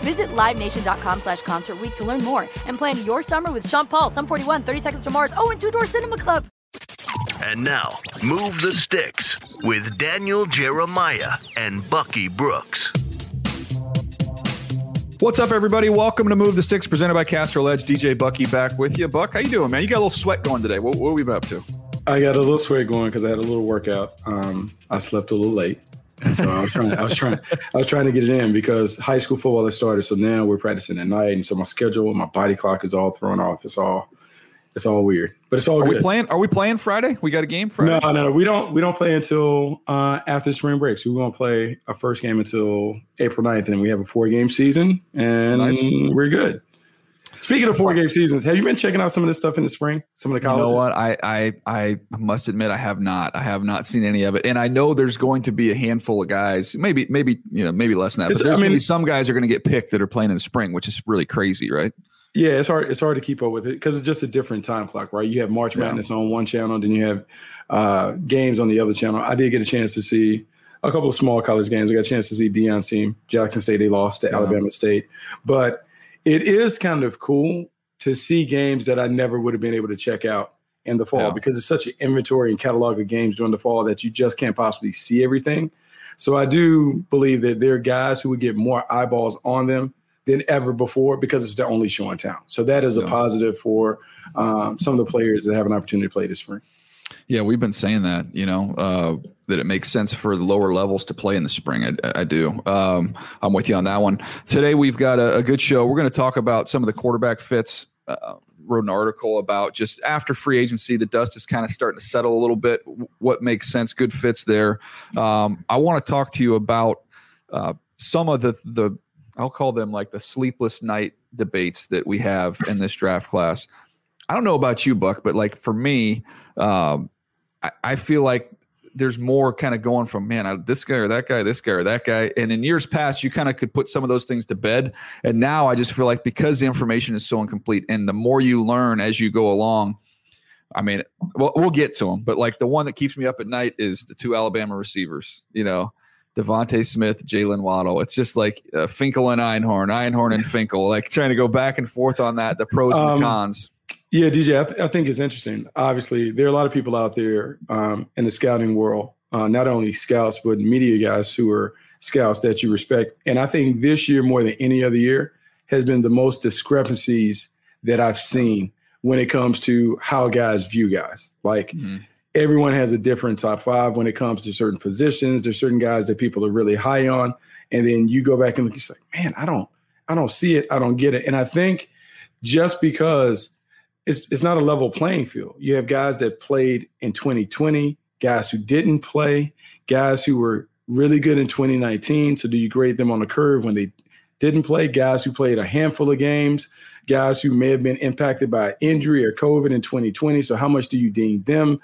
Visit LiveNation.com slash Concert Week to learn more and plan your summer with Sean Paul, Sum 41, 30 Seconds to Mars, oh, and Two Door Cinema Club. And now, Move the Sticks with Daniel Jeremiah and Bucky Brooks. What's up, everybody? Welcome to Move the Sticks, presented by Castrol Edge. DJ Bucky back with you. Buck, how you doing, man? You got a little sweat going today. What, what have we been up to? I got a little sweat going because I had a little workout. Um, I slept a little late. And so I was trying. I was trying. I was trying to get it in because high school football has started. So now we're practicing at night, and so my schedule, my body clock is all thrown off. It's all, it's all weird, but it's all Are good. we playing? Are we playing Friday? We got a game Friday. No, no, no. We don't. We don't play until uh, after spring break. So we won't play our first game until April 9th, and we have a four game season, and Nice. we're good. Speaking of four game seasons, have you been checking out some of this stuff in the spring? Some of the colleges. You know what? I, I I must admit I have not. I have not seen any of it, and I know there's going to be a handful of guys, maybe maybe you know maybe less than that, It's- but there's I going to mean- be some guys are going to get picked that are playing in the spring, which is really crazy, right? Yeah, it's hard. It's hard to keep up with it because it's just a different time clock, right? You have March Yeah. Madness on one channel, then you have uh, games on the other channel. I did get a chance to see a couple of small college games. I got a chance to see Dion's team, Jackson State. They lost to Yeah. Alabama State, but it is kind of cool to see games that I never would have been able to check out in the fall Yeah. because it's such an inventory and catalog of games during the fall that you just can't possibly see everything. So I do believe that there are guys who would get more eyeballs on them than ever before because it's the only show in town. So that is a positive for um, some of the players that have an opportunity to play this spring. Yeah, we've been saying that, you know, uh, that it makes sense for the lower levels to play in the spring. I, I do. Um, I'm with you on that one. Today, we've got a, a good show. We're going to talk about some of the quarterback fits. Uh, wrote an article about just after free agency, the dust is kind of starting to settle a little bit. What makes sense, good fits there. Um, I want to talk to you about uh, some of the the I'll call them like the sleepless night debates that we have in this draft class. I don't know about you, Buck, but like for me, um, I, I feel like there's more kind of going from man, I, this guy or that guy, this guy or that guy. And in years past, you kind of could put some of those things to bed. And now I just feel like because the information is so incomplete, and the more you learn as you go along, I mean, we'll, we'll get to them. But like the one that keeps me up at night is the two Alabama receivers. You know. DeVonta Smith, Jalen Waddle. It's just like uh, Finkel and Einhorn, Einhorn and Finkel, like trying to go back and forth on that, the pros and Um, the cons. Yeah, DJ, I, th- I, think it's interesting. Obviously, there are a lot of people out there um, in the scouting world, uh, not only scouts, but media guys who are scouts that you respect. And I think this year, more than any other year, has been the most discrepancies that I've seen when it comes to how guys view guys. Like, mm-hmm. everyone has a different top five when it comes to certain positions. There's certain guys that people are really high on. And then you go back and look, it's like, man, I don't, I don't see it. I don't get it. And I think just because it's, it's not a level playing field. You have guys that played in 2020, guys who didn't play, guys who were really good in 2019. So do you grade them on a curve when they didn't play? Guys who played a handful of games, guys who may have been impacted by injury or COVID in 2020. So how much do you deem them?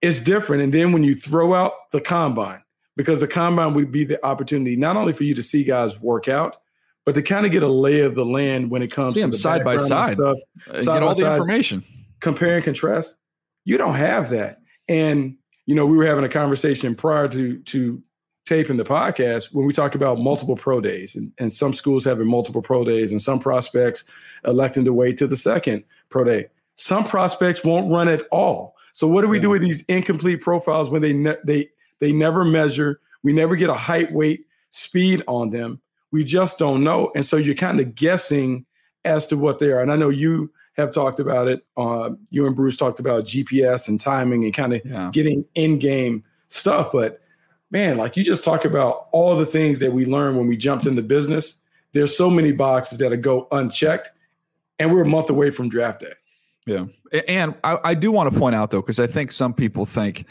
It's different. And then when you throw out the combine, because the combine would be the opportunity not only for you to see guys work out, but to kind of get a lay of the land when it comes See to side by side, stuff, uh, side get all the information, compare and contrast. You don't have that, and you know we were having a conversation prior to to taping the podcast when we talk about multiple pro days, and, and some schools having multiple pro days, and some prospects electing to wait to the second pro day. Some prospects won't run at all. So what do we yeah. do with these incomplete profiles when they ne- they they never measure? We never get a height, weight, speed on them we just don't know. And so you're kind of guessing as to what they are. And I know you have talked about it. Uh, you and Bruce talked about GPS and timing and kind of yeah. getting in game stuff. But man, like you just talk about all the things that we learned when we jumped into business. There's so many boxes that go unchecked, and we're a month away from draft day. Yeah. And I, I do want to point out, though, because I think some people think,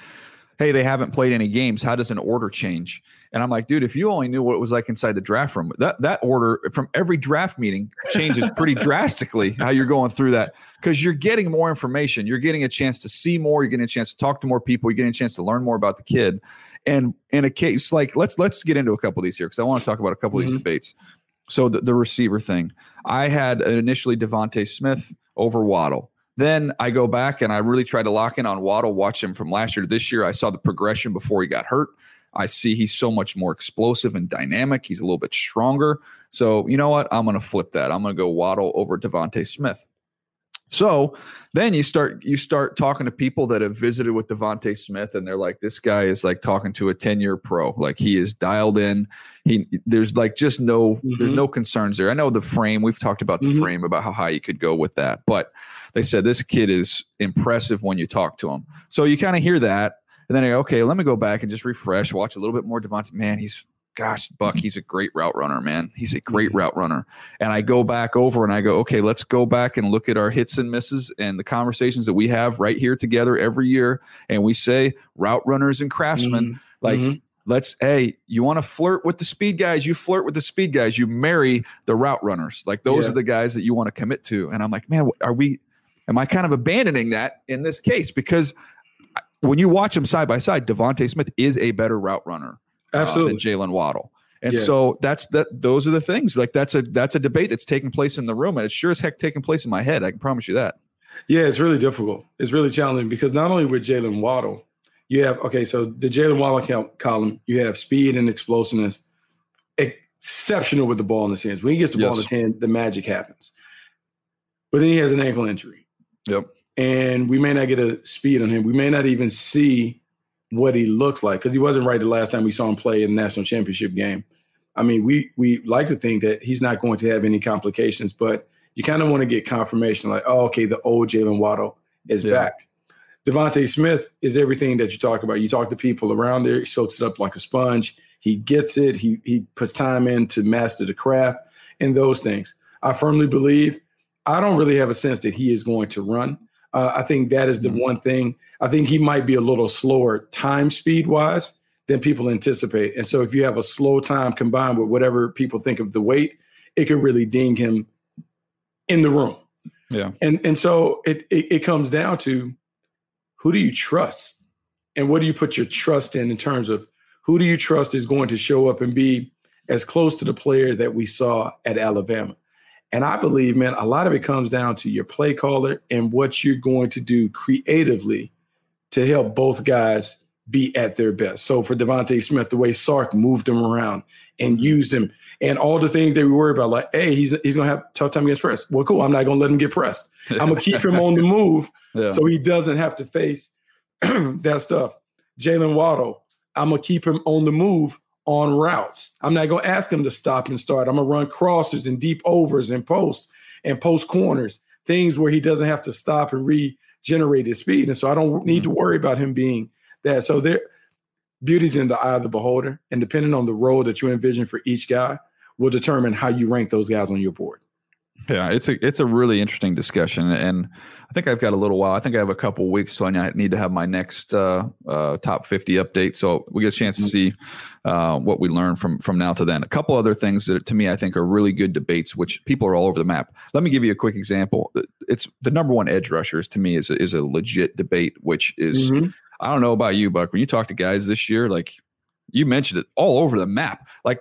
hey, they haven't played any games. How does an order change? And I'm like, dude, if you only knew what it was like inside the draft room, that that order from every draft meeting changes pretty drastically how you're going through that because you're getting more information. You're getting a chance to see more. You're getting a chance to talk to more people. You're getting a chance to learn more about the kid. And in a case like let's let's get into a couple of these here because I want to talk about a couple mm-hmm. of these mm-hmm. debates. So the, the receiver thing, I had initially DeVonta Smith over Waddle. Then I go back and I really try to lock in on Waddle, watch him from last year to this year. I saw the progression before he got hurt. I see he's so much more explosive and dynamic. He's a little bit stronger. So, you know what? I'm going to flip that. I'm going to go Waddle over DeVonta Smith. So then you start you start talking to people that have visited with DeVonta Smith, and they're like, "This guy is like talking to a ten year pro. Like he is dialed in. He there's like just no mm-hmm. there's no concerns there. I know the frame. We've talked about the mm-hmm. frame about how high you could go with that, but they said this kid is impressive when you talk to him. So you kind of hear that, and then I go, okay, let me go back and just refresh, watch a little bit more DeVonta. Man, he's gosh, Buck, he's a great route runner, man. He's a great route runner. And I go back over and I go, okay, let's go back and look at our hits and misses and the conversations that we have right here together every year. And we say route runners and craftsmen, mm-hmm. like mm-hmm let's hey you want to flirt with the speed guys you flirt with the speed guys you marry the route runners like those yeah. are the guys that you want to commit to and i'm like man are we am i kind of abandoning that in this case because when you watch them side by side DeVonta Smith is a better route runner Absolutely. Uh, than Jalen Waddle. And yeah. so that's that. Those are the things. Like that's a that's a debate that's taking place in the room, and it's sure as heck taking place in my head. I can promise you that. Yeah, it's really difficult. It's really challenging because not only with Jalen Waddle, you have okay. So the Jalen Waddle count, column, you have speed and explosiveness, exceptional with the ball in his hands. When he gets the yes. ball in his hand, the magic happens. But then he has an ankle injury. Yep. And we may not get a speed on him. We may not even see what he looks like because he wasn't right the last time we saw him play in the national championship game. I mean, we we like to think that he's not going to have any complications, but you kind of want to get confirmation, like, oh, okay, the old Jalen Waddle is yeah. back. DeVonta Smith is everything that you talk about. You talk to people around there, he soaks it up like a sponge. He gets it. He he puts time in to master the craft and those things. I firmly believe. I don't really have a sense that he is going to run. Uh, I think that is the mm-hmm. one thing I think he might be a little slower time speed wise than people anticipate. And so if you have a slow time combined with whatever people think of the weight, it could really ding him in the room. Yeah. And and so it, it, it comes down to who do you trust? And what do you put your trust in in terms of who do you trust is going to show up and be as close to the player that we saw at Alabama? And I believe, man, a lot of it comes down to your play caller and what you're going to do creatively to help both guys be at their best. So for DeVonta Smith, the way Sark moved him around and used him, and all the things that we worry about, like, hey, he's he's gonna have tough time against press. Well, cool. I'm not gonna let him get pressed. I'm gonna keep him on the move yeah. so he doesn't have to face that stuff. Jalen Waddle, I'm gonna keep him on the move on routes. I'm not gonna ask him to stop and start. I'm gonna run crossers and deep overs and post and post corners, things where he doesn't have to stop and regenerate his speed. And so I don't need mm-hmm. to worry about him being that. So there, beauty's in the eye of the beholder, and depending on the role that you envision for each guy, will determine how you rank those guys on your board. Yeah, it's a it's a really interesting discussion, and I think I've got a little while. I think I have a couple weeks, so I need to have my next uh, uh, top fifty update. So we get a chance to mm-hmm. see uh, what we learn from from now to then. A couple other things that to me I think are really good debates, which people are all over the map. Let me give you a quick example. It's the number one edge rushers to me is a, is a legit debate, which is mm-hmm. I don't know about you, Buck. When you talk to guys this year, like you mentioned it all over the map, like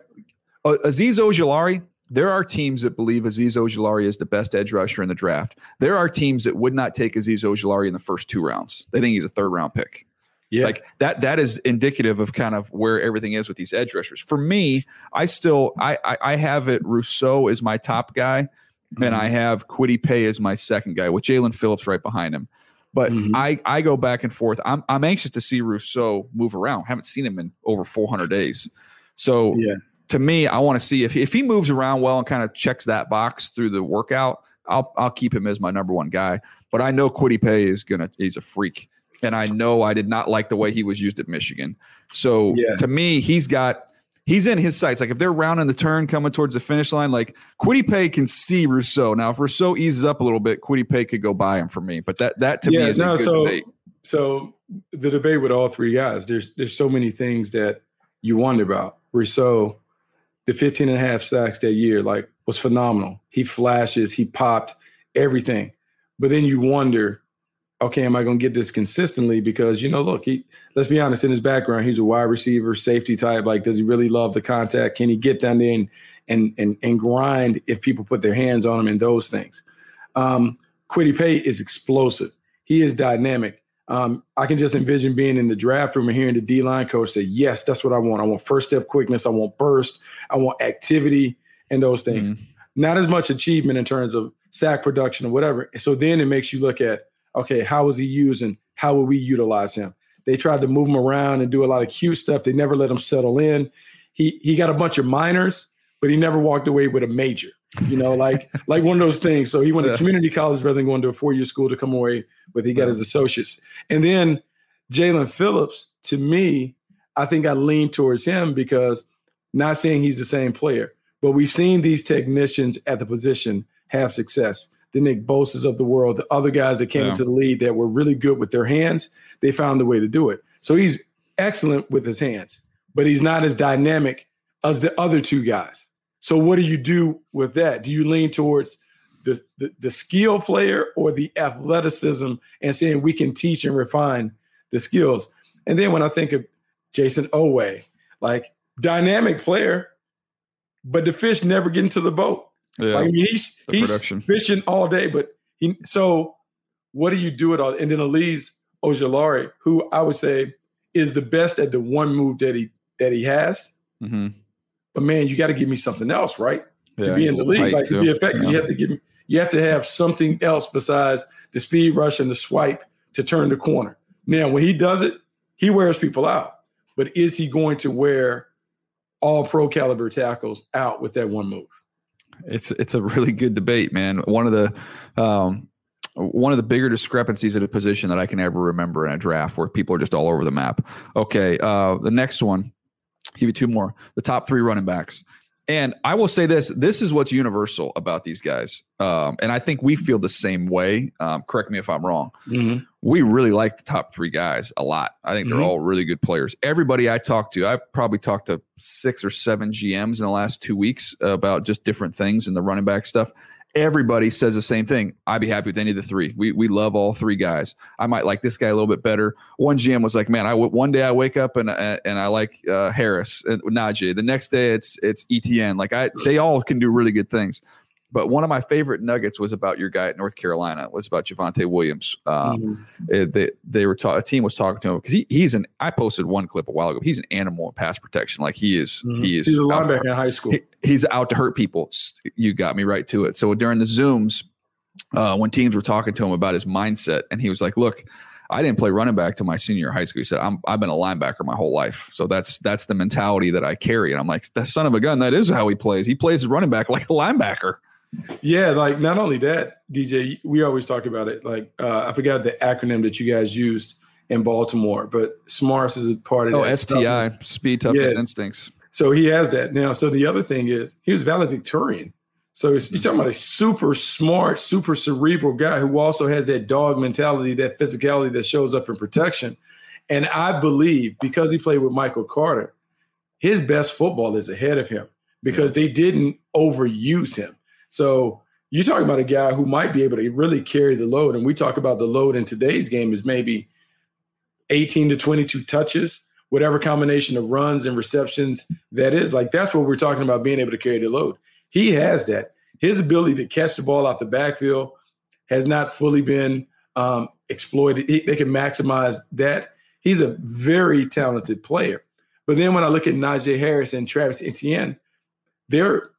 Azeez Ojulari there are teams that believe Azeez Ojulari is the best edge rusher in the draft. There are teams that would not take Azeez Ojulari in the first two rounds. They think he's a third round pick. Yeah. Like that that is indicative of kind of where everything is with these edge rushers. For me, I still I I, I have it Rousseau is my top guy, mm-hmm. and I mm-hmm. have Kwity Paye as my second guy with Jaelan Phillips right behind him. But mm-hmm. I I go back and forth. I'm I'm anxious to see Rousseau move around. haven't seen him in over 400 days. So yeah to me, I want to see if if he moves around well and kind of checks that box through the workout. I'll I'll keep him as my number one guy. But I know Kwity Paye is gonna he's a freak, and I know I did not like the way he was used at Michigan. So yeah. to me, he's got he's in his sights. Like if they're rounding the turn, coming towards the finish line, like Kwity Paye can see Rousseau. Now, if Rousseau eases up a little bit, Kwity Paye could go by him for me. But that that to yeah, me is no, a good so, debate. So the debate with all three guys, there's there's so many things that you wonder about. Rousseau, the 15 and a half sacks that year, like was phenomenal. He flashes, he popped everything. But then you wonder, okay, am I going to get this consistently? Because, you know, look, he, let's be honest, in his background, he's a wide receiver, safety type. Like, does he really love the contact? Can he get down there and, and, and, and grind if people put their hands on him and those things? Um, Kwity Paye is explosive. He is dynamic. Um, I can just envision being in the draft room and hearing the D line coach say, Yes, that's what I want. I want first step quickness. I want burst. I want activity and those things. Mm-hmm. Not as much achievement in terms of sack production or whatever. So then it makes you look at, okay, how was he using? How will we utilize him? They tried to move him around and do a lot of cute stuff. They never let him settle in. He he got a bunch of minors, but he never walked away with a major. You know, like like one of those things. So he went to community college rather than going to a four year school to come away with. He got his associates, and then Jaelan Phillips. To me, I think I lean towards him because not saying he's the same player, but we've seen these technicians at the position have success. The Nick Bosa's of the world, the other guys that came yeah. into the league that were really good with their hands, they found a way to do it. So he's excellent with his hands, but he's not as dynamic as the other two guys. So what do you do with that? Do you lean towards the, the, the skill player or the athleticism and saying we can teach and refine the skills? And then when I think of Jayson Oweh, like dynamic player, but the fish never get into the boat. Yeah, like, I mean, he's he's production. fishing all day, but he so what do you do it all? And then Azeez Ojulari, who I would say is the best at the one move that he that he has. Mm-hmm. But man, you got to give me something else, right? Yeah, to be in the league, like to be effective, yeah. you have to give me, you have to have something else besides the speed rush and the swipe to turn the corner. Now, when he does it, he wears people out. But is he going to wear all pro caliber tackles out with that one move? It's it's a really good debate, man. One of the um, one of the bigger discrepancies at a position that I can ever remember in a draft where people are just all over the map. Okay, uh, the next one give you two more. The top three running backs. And I will say this: this is what's universal about these guys, um, and I think we feel the same way. Um, correct me if I'm wrong. Mm-hmm. We really like the top three guys a lot. I think mm-hmm. they're all really good players. Everybody I talked to, I've probably talked to six or seven GMs in the last two weeks about just different things in the running back stuff everybody says the same thing. I'd be happy with any of the three. We we love all three guys. I might like this guy a little bit better. One GM was like, man, I one day I wake up and uh, and I like uh, Harris and Najee. The next day it's it's ETN. Like I, they all can do really good things. But one of my favorite nuggets was about your guy at North Carolina. It was about Javonte Williams. Um, mm-hmm. they they were ta- a team was talking to him because he, he's an. I posted one clip a while ago. He's an animal in pass protection. Like he is. Mm-hmm. He is. He's a linebacker in high school. He, he's out to hurt people. You got me right to it. So during the zooms, uh, when teams were talking to him about his mindset, and he was like, "Look." I didn't play running back to my senior high school. He said, I'm, I've been a linebacker my whole life. So that's that's the mentality that I carry. And I'm like, the son of a gun, that is how he plays. He plays running back like a linebacker. Yeah, like not only that, DJ, we always talk about it. Like uh, I forgot the acronym that you guys used in Baltimore, but SMARTS is a part of it. oh, that. STI, speed, toughness, yeah. instincts. So he has that now. So the other thing is he was valedictorian. So you're talking about a super smart, super cerebral guy who also has that dog mentality, that physicality that shows up in protection. And I believe because he played with Michael Carter, his best football is ahead of him because they didn't overuse him. So you're talking about a guy who might be able to really carry the load. And we talk about the load in today's game is maybe 18 to 22 touches, whatever combination of runs and receptions that is. Like that's what we're talking about being able to carry the load. He has that. His ability to catch the ball out the backfield has not fully been um, exploited. He, they can maximize that. He's a very talented player. But then when I look at Najee Harris and Travis Etienne, they're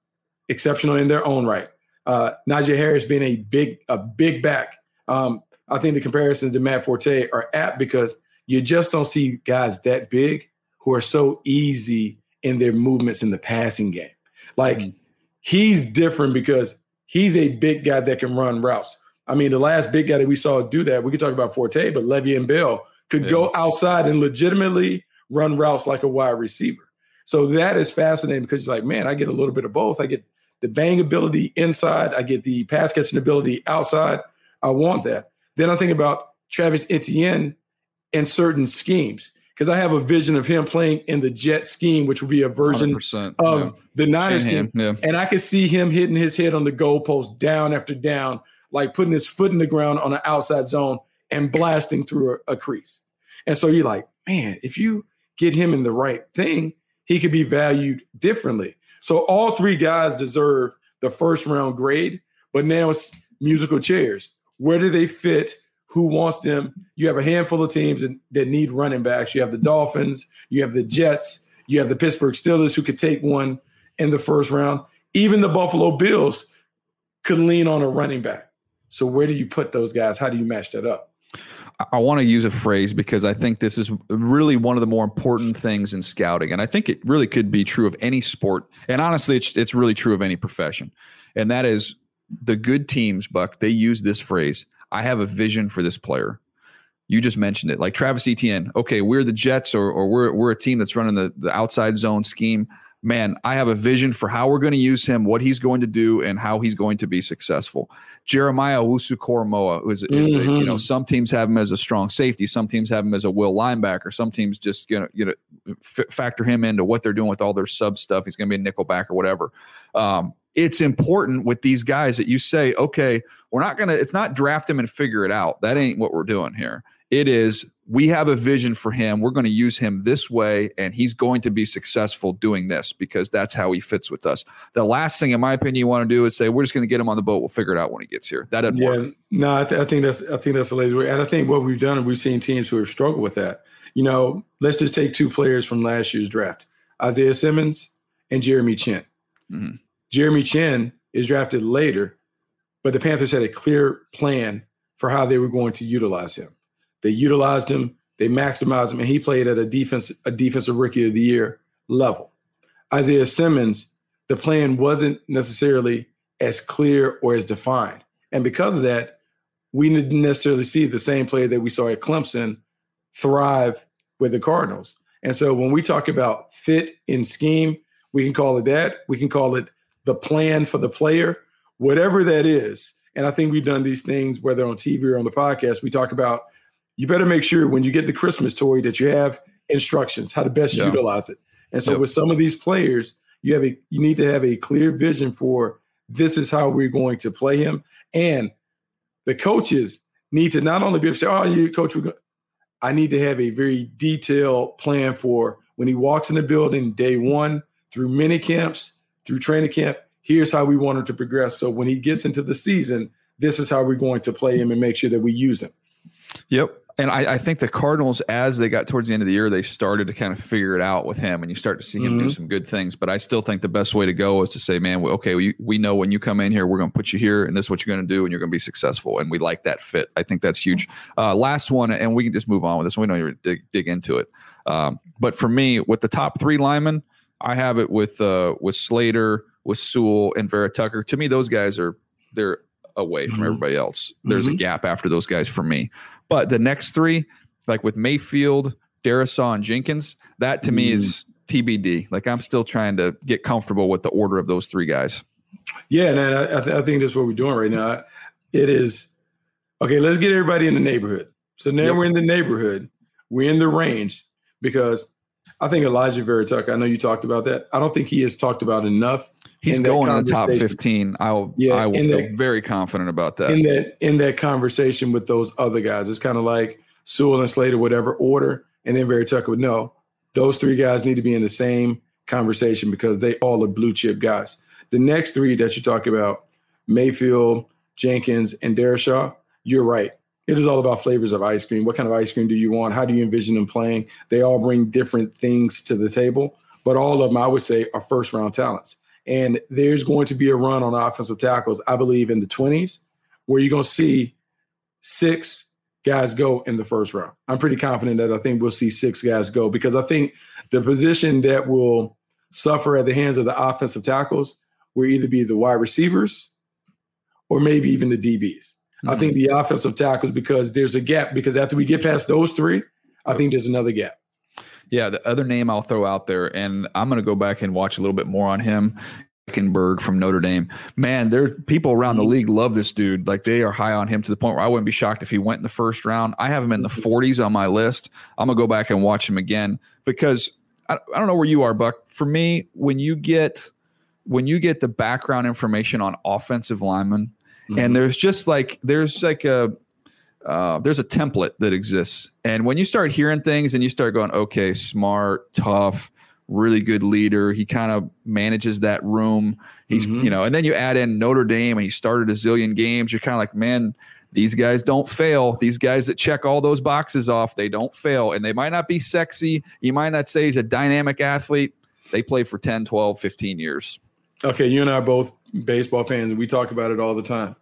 exceptional in their own right. Uh, Najee Harris being a big a big back. Um, I think the comparisons to Matt Forte are apt because you just don't see guys that big who are so easy in their movements in the passing game. Like mm-hmm. he's different because he's a big guy that can run routes. I mean, the last big guy that we saw do that, we could talk about Forte, but Le'Veon Bell could yeah. go outside and legitimately run routes like a wide receiver. So that is fascinating because you're like, man, I get a little bit of both. I get the bang ability inside. I get the pass catching ability outside. I want that. Then I think about Travis Etienne in certain schemes because I have a vision of him playing in the jet scheme, which would be a version of yeah. the Niners scheme. Yeah. And I could see him hitting his head on the goalpost down after down, like putting his foot in the ground on an outside zone and blasting through a, a crease. And so you're like, man, if you get him in the right thing, he could be valued differently. So all three guys deserve the first round grade, but now it's musical chairs. Where do they fit? Who wants them? You have a handful of teams that, need running backs. You have the Dolphins, you have the Jets, you have the Pittsburgh Steelers who could take one in the first round. Even the Buffalo Bills could lean on a running back. So where do you put those guys? How do you match that up? I want to use a phrase because I think this is really one of the more important things in scouting. And I think it really could be true of any sport. And honestly, it's, it's really true of any profession. And that is the good teams, Buck, they use this phrase I have a vision for this player. You just mentioned it, like Travis Etienne. Okay, we're the Jets, or, or we're, we're a team that's running the, the outside zone scheme man, I have a vision for how we're going to use him, what he's going to do, and how he's going to be successful. Jeremiah Owusu-Koramoah is, is mm-hmm. a, you know, some teams have him as a strong safety, some teams have him as a will linebacker, some teams just you know, you know f- factor him into what they're doing with all their sub stuff. He's going to be a nickel back or whatever. Um, it's important with these guys that you say, okay, we're not going to, it's not draft him and figure it out. That ain't what we're doing here. It is we have a vision for him. We're going to use him this way, and he's going to be successful doing this because that's how he fits with us. The last thing, in my opinion, you want to do is say we're just going to get him on the boat. We'll figure it out when he gets here. That doesn't yeah, work. No, I, th- I, think that's I think that's a lazy way. And I think what we've done, we've seen teams who have struggled with that. You know, let's just take two players from last year's draft: Isaiah Simmons and Jeremy Chinn. Mm-hmm. Jeremy Chinn is drafted later, but the Panthers had a clear plan for how they were going to utilize him. They utilized him, they maximized him, and he played at a defense a defensive rookie of the year level. Isaiah Simmons, the plan wasn't necessarily as clear or as defined. And because of that, we didn't necessarily see the same player that we saw at Clemson thrive with the Cardinals. And so when we talk about fit in scheme, we can call it that. We can call it the plan for the player, whatever that is. And I think we've done these things, whether on TV or on the podcast. We talk about you better make sure when you get the Christmas toy that you have instructions how to best yeah. utilize it. And so yep. with some of these players, you have a you need to have a clear vision for this is how we're going to play him. And the coaches need to not only be able to say, "Oh, you coach, we're I need to have a very detailed plan for when he walks in the building day one through mini camps, through training camp. Here's how we want him to progress. So when he gets into the season, this is how we're going to play him and make sure that we use him. Yep. And I, I, think the Cardinals, as they got towards the end of the year, they started to kind of figure it out with him, and you start to see him mm-hmm. do some good things. But I still think the best way to go is to say, man, okay, we, we know when you come in here, we're going to put you here, and this is what you're going to do, and you're going to be successful. And we like that fit. I think that's huge. Uh, last one, and we can just move on with this. We don't even dig, dig into it. Um, but for me, with the top three linemen, I have it with uh, with Slater, with Sewell, and Vera Tucker. To me, those guys are they're away from mm-hmm. everybody else. There's mm-hmm. a gap after those guys for me. But the next three, like with Mayfield, Darrisaw, and Jenkins, that to mm. me is TBD. Like I'm still trying to get comfortable with the order of those three guys. Yeah, and I, th- I think that's what we're doing right now. It is okay. Let's get everybody in the neighborhood. So now yep. we're in the neighborhood. We're in the range because I think Elijah Vera-Tucker. I know you talked about that. I don't think he has talked about enough He's going in the top 15. I'll yeah, I will feel that, very confident about that. In that in that conversation with those other guys. It's kind of like Sewell and Slater, whatever order, and then Vera-Tucker would know those three guys need to be in the same conversation because they all are blue chip guys. The next three that you talk about, Mayfield, Jenkins, and Darrisaw, you're right. It is all about flavors of ice cream. What kind of ice cream do you want? How do you envision them playing? They all bring different things to the table, but all of them, I would say, are first round talents. And there's going to be a run on offensive tackles, I believe, in the 20s, where you're going to see six guys go in the first round. I'm pretty confident that I think we'll see six guys go because I think the position that will suffer at the hands of the offensive tackles will either be the wide receivers or maybe even the DBs. Mm-hmm. I think the offensive tackles because there's a gap because after we get past those three, I think there's another gap. Yeah, the other name I'll throw out there, and I'm going to go back and watch a little bit more on him. Eichenberg from Notre Dame. Man, there people around the mm-hmm. league love this dude. Like they are high on him to the point where I wouldn't be shocked if he went in the first round. I have him in the 40s mm-hmm. on my list. I'm gonna go back and watch him again because I, I don't know where you are, Buck. For me, when you get when you get the background information on offensive linemen, mm-hmm. and there's just like there's like a uh, there's a template that exists. And when you start hearing things and you start going, okay, smart, tough, really good leader. He kind of manages that room. He's, mm-hmm. you know, and then you add in Notre Dame and he started a zillion games. You're kind of like, man, these guys don't fail. These guys that check all those boxes off, they don't fail. And they might not be sexy. You might not say he's a dynamic athlete. They play for 10, 12, 15 years. Okay. You and I are both baseball fans, and we talk about it all the time.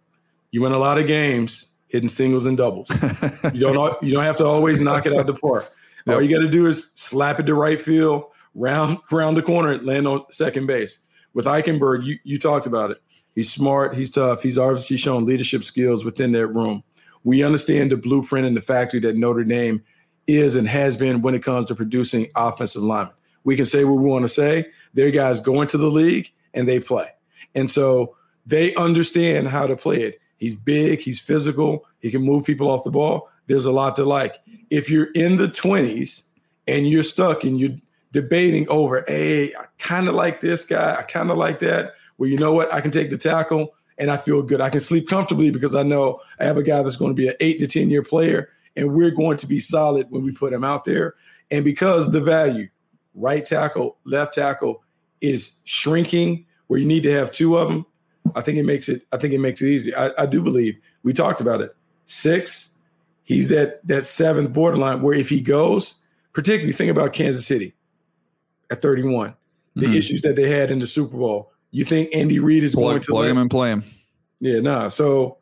You win a lot of games hitting singles and doubles. you don't you don't have to always knock it out the park. Yep. All you got to do is slap it to right field, round round the corner, and land on second base. With Eichenberg, you, you talked about it. He's smart, he's tough, he's obviously shown leadership skills within that room. We understand the blueprint and the factory that Notre Dame is and has been when it comes to producing offensive linemen. We can say what we want to say. Their guys go into the league and they play. And so they understand how to play it. He's big, he's physical, he can move people off the ball. There's a lot to like. If you're in the 20s and you're stuck and you're debating over, hey, I kind of like this guy, I kind of like that. Well, you know what? I can take the tackle and I feel good. I can sleep comfortably because I know I have a guy that's going to be an eight to 10 year player and we're going to be solid when we put him out there. And because the value, right tackle, left tackle, is shrinking where you need to have two of them, I think it makes it. I think it makes it easy. I, I do believe we talked about it. Six, he's that that seventh borderline where if he goes, particularly think about Kansas City at 31, the mm-hmm. issues that they had in the Super Bowl. You think Andy Reid is going to plug him and play him? Yeah, no. Nah. So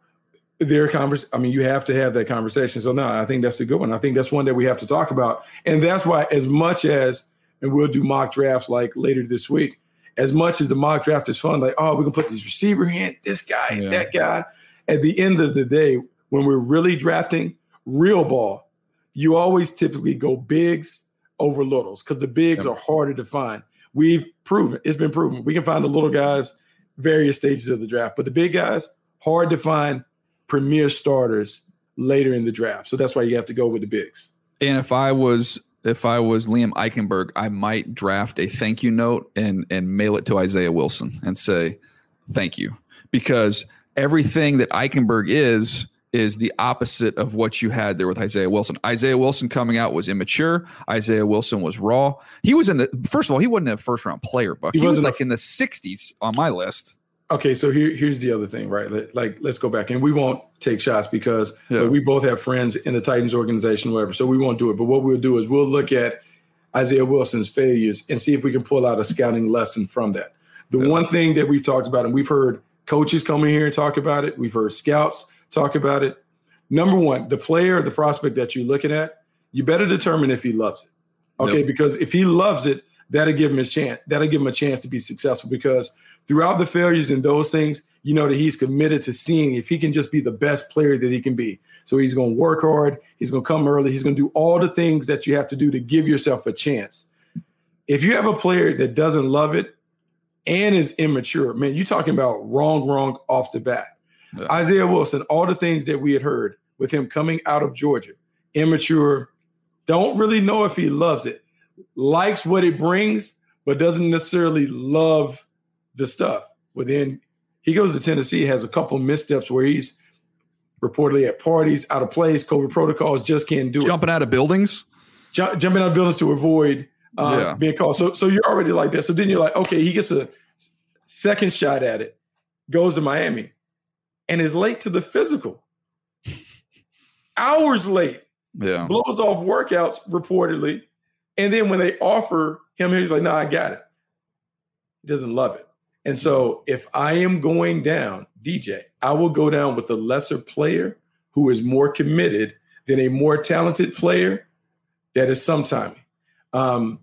their convers. I mean, you have to have that conversation. So no, nah, I think that's a good one. I think that's one that we have to talk about, and that's why as much as and we'll do mock drafts like later this week as much as the mock draft is fun, like, oh, we can put this receiver in, this guy, yeah. that guy. At the end of the day, when we're really drafting real ball, you always typically go bigs over littles because the bigs yeah. are harder to find. We've proven it's been proven we can find the little guys various stages of the draft, but the big guys hard to find premier starters later in the draft. So that's why you have to go with the bigs. And if I was if I was Liam Eichenberg, I might draft a thank you note and and mail it to Isaiah Wilson and say thank you because everything that Eichenberg is is the opposite of what you had there with Isaiah Wilson. Isaiah Wilson coming out was immature. Isaiah Wilson was raw. He was in the first of all, he wasn't a first round player, but he, he was like in the 60s on my list. Okay, so here, here's the other thing, right? Like, like, let's go back and we won't take shots because Yeah. like, we both have friends in the Titans organization, whatever. So we won't do it. But what we'll do is we'll look at Isaiah Wilson's failures and see if we can pull out a scouting lesson from that. The Yeah. one thing that we've talked about, and we've heard coaches come in here and talk about it, we've heard scouts talk about it. Number one, the player, the prospect that you're looking at, you better determine if he loves it. Okay, Yep. because if he loves it, that'll give him his chance. That'll give him a chance to be successful. Because throughout the failures and those things, you know that he's committed to seeing if he can just be the best player that he can be. So he's going to work hard. He's going to come early. He's going to do all the things that you have to do to give yourself a chance. If you have a player that doesn't love it and is immature, man, you're talking about wrong, wrong off the bat. Yeah. Isaiah Wilson, all the things that we had heard with him coming out of Georgia, immature, don't really know if he loves it, likes what it brings, but doesn't necessarily love the stuff. Well, then he goes to Tennessee, has a couple missteps where he's reportedly at parties, out of place, COVID protocols, just can't do it. Jumping out of buildings. Ju- jumping out of buildings to avoid uh, Yeah. being called. So, so you're already like that. So then you're like, okay, he gets a second shot at it, goes to Miami, and is late to the physical. Hours late Yeah. blows off workouts reportedly. And then when they offer him, he's like, no, I got it. He doesn't love it. And so if I am going down, DJ, I will go down with a lesser player who is more committed than a more talented player that is sometime. Um,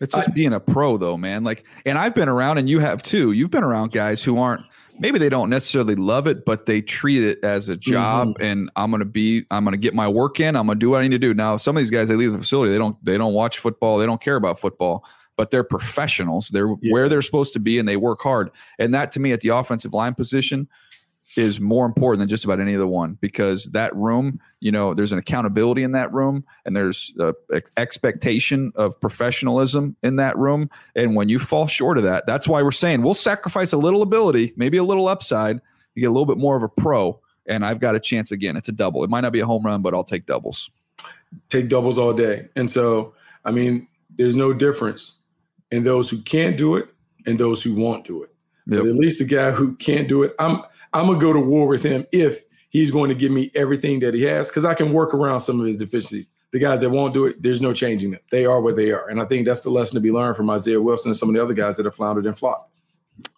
It's just being a pro, though, man. Like, and I've been around, and you have too. You've been around guys who aren't. Maybe they don't necessarily love it, but they treat it as a job. And I'm gonna be. I'm gonna get my work in. I'm gonna do what I need to do. Now, some of these guys, they leave the facility. They don't. They don't watch football. They don't care about football. But they're professionals. They're Yeah. where they're supposed to be, and they work hard. And that, to me, at the offensive line position, is more important than just about any other one because that room, you know, there's an accountability in that room and there's a expectation of professionalism in that room. And when you fall short of that, that's why we're saying we'll sacrifice a little ability, maybe a little upside, to get a little bit more of a pro. And I've got a chance again. It's a double. It might not be a home run, but I'll take doubles. take doubles all day. And so, I mean, there's no difference in those who can't do it and those who won't do it. Yep. But at least the guy who can't do it, I'm I'm gonna go to war with him if he's going to give me everything that he has, because I can work around some of his deficiencies. The guys that won't do it, there's no changing them. They are what they are. And I think that's the lesson to be learned from Isaiah Wilson and some of the other guys that have floundered and flopped.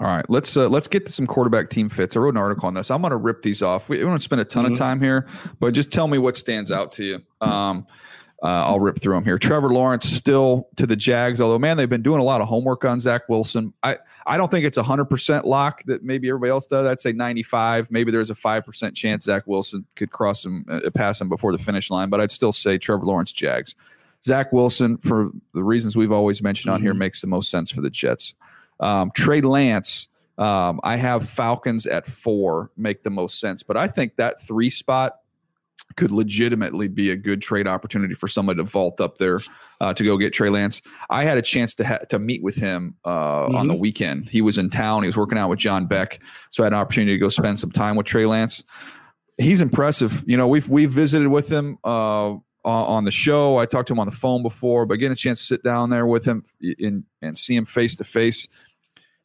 All right, let's uh, let's get to some quarterback team fits. I wrote an article on this. I'm going to rip these off. We, we don't spend a ton Mhm. of time here, but just tell me what stands out to you. Um, uh, I'll rip through them here. Trevor Lawrence still to the Jags, although man, they've been doing a lot of homework on Zach Wilson. I I don't think it's a hundred percent lock that maybe everybody else does. I'd say 95. Maybe there's a five percent chance Zach Wilson could cross him, uh, pass him before the finish line. But I'd still say Trevor Lawrence Jags. Zach Wilson, for the reasons we've always mentioned on here, makes the most sense for the Jets. Um, Trey Lance, um, I have Falcons at four make the most sense, but I think that three spot could legitimately be a good trade opportunity for somebody to vault up there uh, to go get Trey Lance. I had a chance to ha- to meet with him uh, on the weekend. He was in town. He was working out with John Beck, so I had an opportunity to go spend some time with Trey Lance. He's impressive. You know, we've we've visited with him uh, on, the show. I talked to him on the phone before, but getting a chance to sit down there with him in, and see him face to face,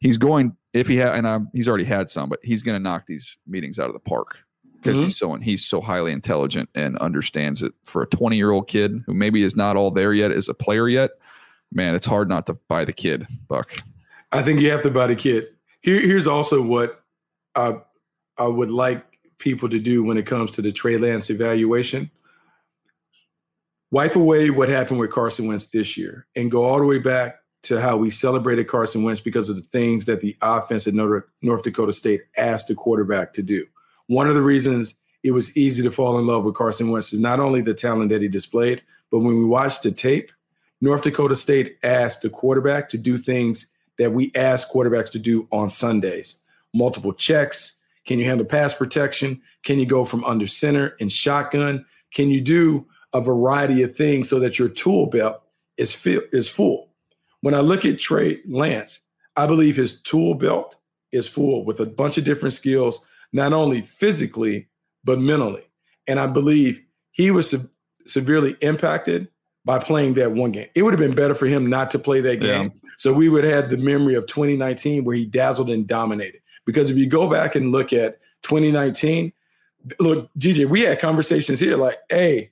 he's going. If he had, and um, he's already had some, but he's going to knock these meetings out of the park because mm-hmm. he's so he's so highly intelligent and understands it. For a 20 year old kid who maybe is not all there yet as a player yet, man, it's hard not to buy the kid. Buck. I think you have to buy the kid. Here, here's also what I, I would like people to do when it comes to the Trey Lance evaluation. Wipe away what happened with Carson Wentz this year and go all the way back to how we celebrated Carson Wentz because of the things that the offense at North Dakota State asked the quarterback to do. One of the reasons it was easy to fall in love with Carson Wentz is not only the talent that he displayed, but when we watched the tape, North Dakota State asked the quarterback to do things that we ask quarterbacks to do on Sundays multiple checks. Can you handle pass protection? Can you go from under center and shotgun? Can you do a variety of things so that your tool belt is, is full? When I look at Trey Lance, I believe his tool belt is full with a bunch of different skills, not only physically, but mentally. And I believe he was se- severely impacted by playing that one game. It would have been better for him not to play that game. Yeah. So we would have had the memory of 2019 where he dazzled and dominated. Because if you go back and look at 2019, look, DJ, we had conversations here like, hey,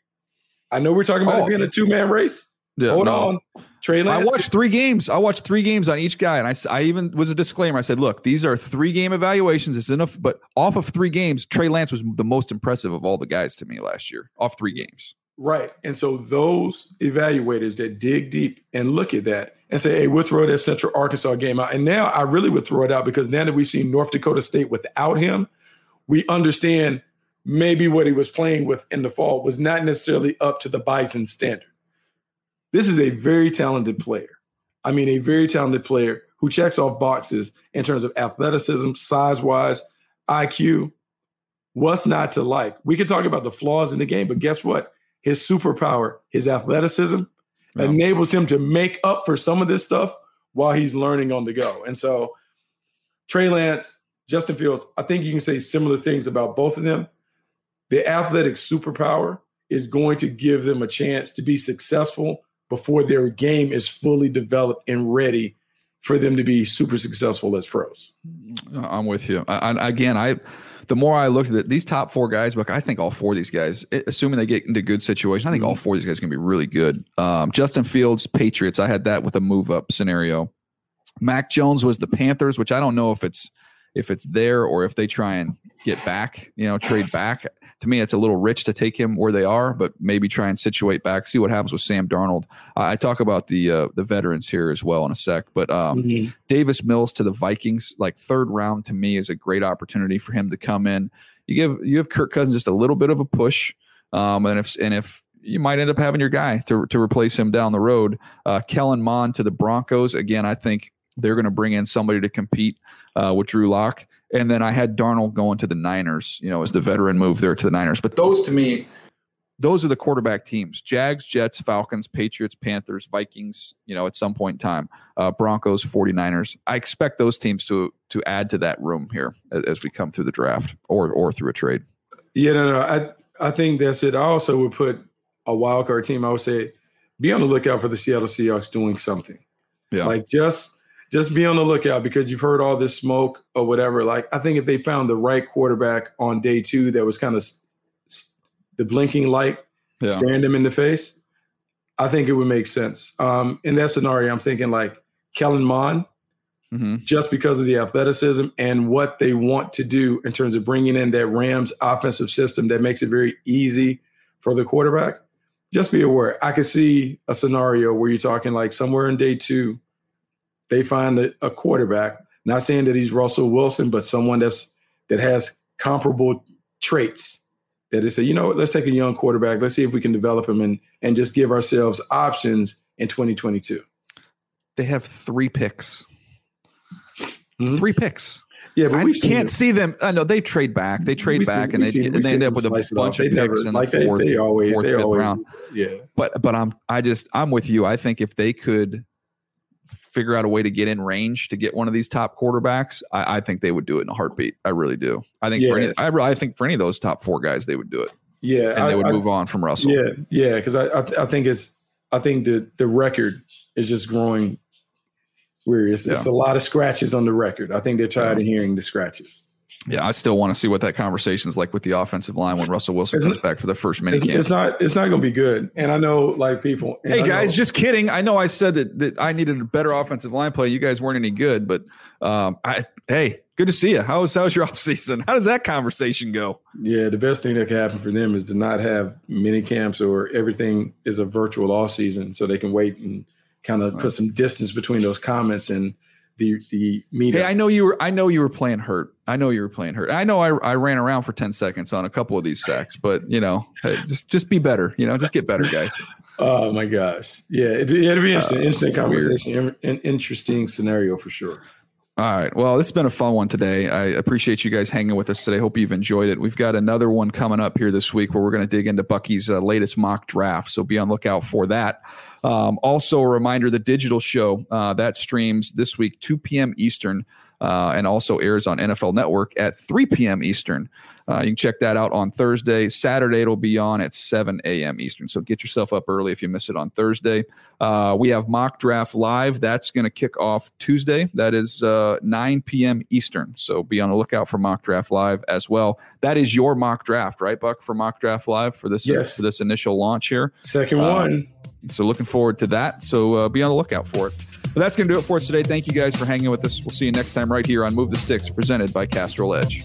I know we're talking about oh, it being a two man race. Yeah, Hold no. on. Trey Lance. I watched three games. I watched three games on each guy, and I, I even was a disclaimer. I said, "Look, these are three game evaluations. It's enough." But off of three games, Trey Lance was the most impressive of all the guys to me last year. Off three games, right? And so those evaluators that dig deep and look at that and say, "Hey, we'll throw that Central Arkansas game out." And now I really would throw it out because now that we've seen North Dakota State without him, we understand maybe what he was playing with in the fall was not necessarily up to the Bison standard. This is a very talented player. I mean, a very talented player who checks off boxes in terms of athleticism, size wise, IQ. What's not to like? We could talk about the flaws in the game, but guess what? His superpower, his athleticism, yeah. enables him to make up for some of this stuff while he's learning on the go. And so, Trey Lance, Justin Fields, I think you can say similar things about both of them. The athletic superpower is going to give them a chance to be successful before their game is fully developed and ready for them to be super successful as pros. I'm with you. I, I, again, I the more I looked at it, these top four guys, look, I think all four of these guys, assuming they get into good situation, I think all mm-hmm. four of these guys can be really good. Um, Justin Fields, Patriots. I had that with a move up scenario. Mac Jones was the Panthers, which I don't know if it's if it's there or if they try and get back, you know, trade back. To me, it's a little rich to take him where they are, but maybe try and situate back, see what happens with Sam Darnold. I, I talk about the uh, the veterans here as well in a sec, but um, mm-hmm. Davis Mills to the Vikings, like third round to me is a great opportunity for him to come in. You give you have Kirk Cousins just a little bit of a push, um, and if and if you might end up having your guy to, to replace him down the road. Uh, Kellen Mond to the Broncos. Again, I think they're going to bring in somebody to compete uh, with Drew Lock. And then I had Darnold going to the Niners, you know, as the veteran move there to the Niners. But those to me, those are the quarterback teams Jags, Jets, Falcons, Patriots, Panthers, Vikings, you know, at some point in time, uh, Broncos, 49ers. I expect those teams to to add to that room here as, as we come through the draft or or through a trade. Yeah, no, no. I, I think that's it. I also would put a wild card team. I would say be on the lookout for the Seattle Seahawks doing something. Yeah. Like just just be on the lookout because you've heard all this smoke or whatever. Like, I think if they found the right quarterback on day two that was kind of the blinking light yeah. staring them in the face, I think it would make sense. Um, in that scenario, I'm thinking like Kellen Mond, mm-hmm. just because of the athleticism and what they want to do in terms of bringing in that Rams offensive system that makes it very easy for the quarterback. Just be aware. I could see a scenario where you're talking like somewhere in day two, they find a, a quarterback. Not saying that he's Russell Wilson, but someone that's that has comparable traits. That they say, you know, let's take a young quarterback. Let's see if we can develop him and and just give ourselves options in 2022. They have three picks. Mm-hmm. Three picks. Yeah, but we can't see them. I know they trade back. They trade we back, and they, and they end up with a bunch of picks never, in like the fourth, they, they always, fourth, fifth always, round. Yeah, but but I'm I just I'm with you. I think if they could figure out a way to get in range to get one of these top quarterbacks, I, I think they would do it in a heartbeat. I really do. I think yeah. for any, I, I think for any of those top four guys, they would do it. Yeah, and I, they would move on from Russell. Yeah, yeah, because I, I, think it's I think the the record is just growing weird. It's, yeah. it's a lot of scratches on the record. I think they're tired yeah. of hearing the scratches. Yeah, I still want to see what that conversation is like with the offensive line when Russell Wilson comes back for the first mini it's. It's not. It's not going to be good. And I know, like people. Hey I guys, know, just kidding. I know I said that that I needed a better offensive line play. You guys weren't any good, but um, I hey, good to see you. How's how's your off season? How does that conversation go? Yeah, the best thing that can happen for them is to not have mini camps or everything is a virtual off season, so they can wait and kind of put some distance between those comments and the the media. Hey, I know you were I know you were playing hurt. I know you were playing hurt. I know I, I ran around for 10 seconds on a couple of these sacks, but you know, hey, just just be better, you know, just get better, guys. oh my gosh. Yeah, it, will be interesting, uh, interesting conversation, an interesting scenario for sure. All right. Well, this has been a fun one today. I appreciate you guys hanging with us today. Hope you've enjoyed it. We've got another one coming up here this week where we're going to dig into Bucky's uh, latest mock draft. So be on lookout for that. Um, also, a reminder the digital show uh, that streams this week, 2 p.m. Eastern. uh, and also airs on NFL Network at 3 p.m. Eastern. Uh, you can check that out on Thursday. Saturday, it'll be on at 7 a.m. Eastern. So get yourself up early if you miss it on Thursday. Uh, we have Mock Draft Live. That's going to kick off Tuesday. That is uh, 9 p.m. Eastern. So be on the lookout for Mock Draft Live as well. That is your mock draft, right, Buck, for Mock Draft Live for this, yes. for this initial launch here. Second Uh, one. So looking forward to that. So uh, be on the lookout for it. But that's going to do it for us today. Thank you guys for hanging with us. We'll see you next time right here on Move the Sticks, presented by Castrol Edge.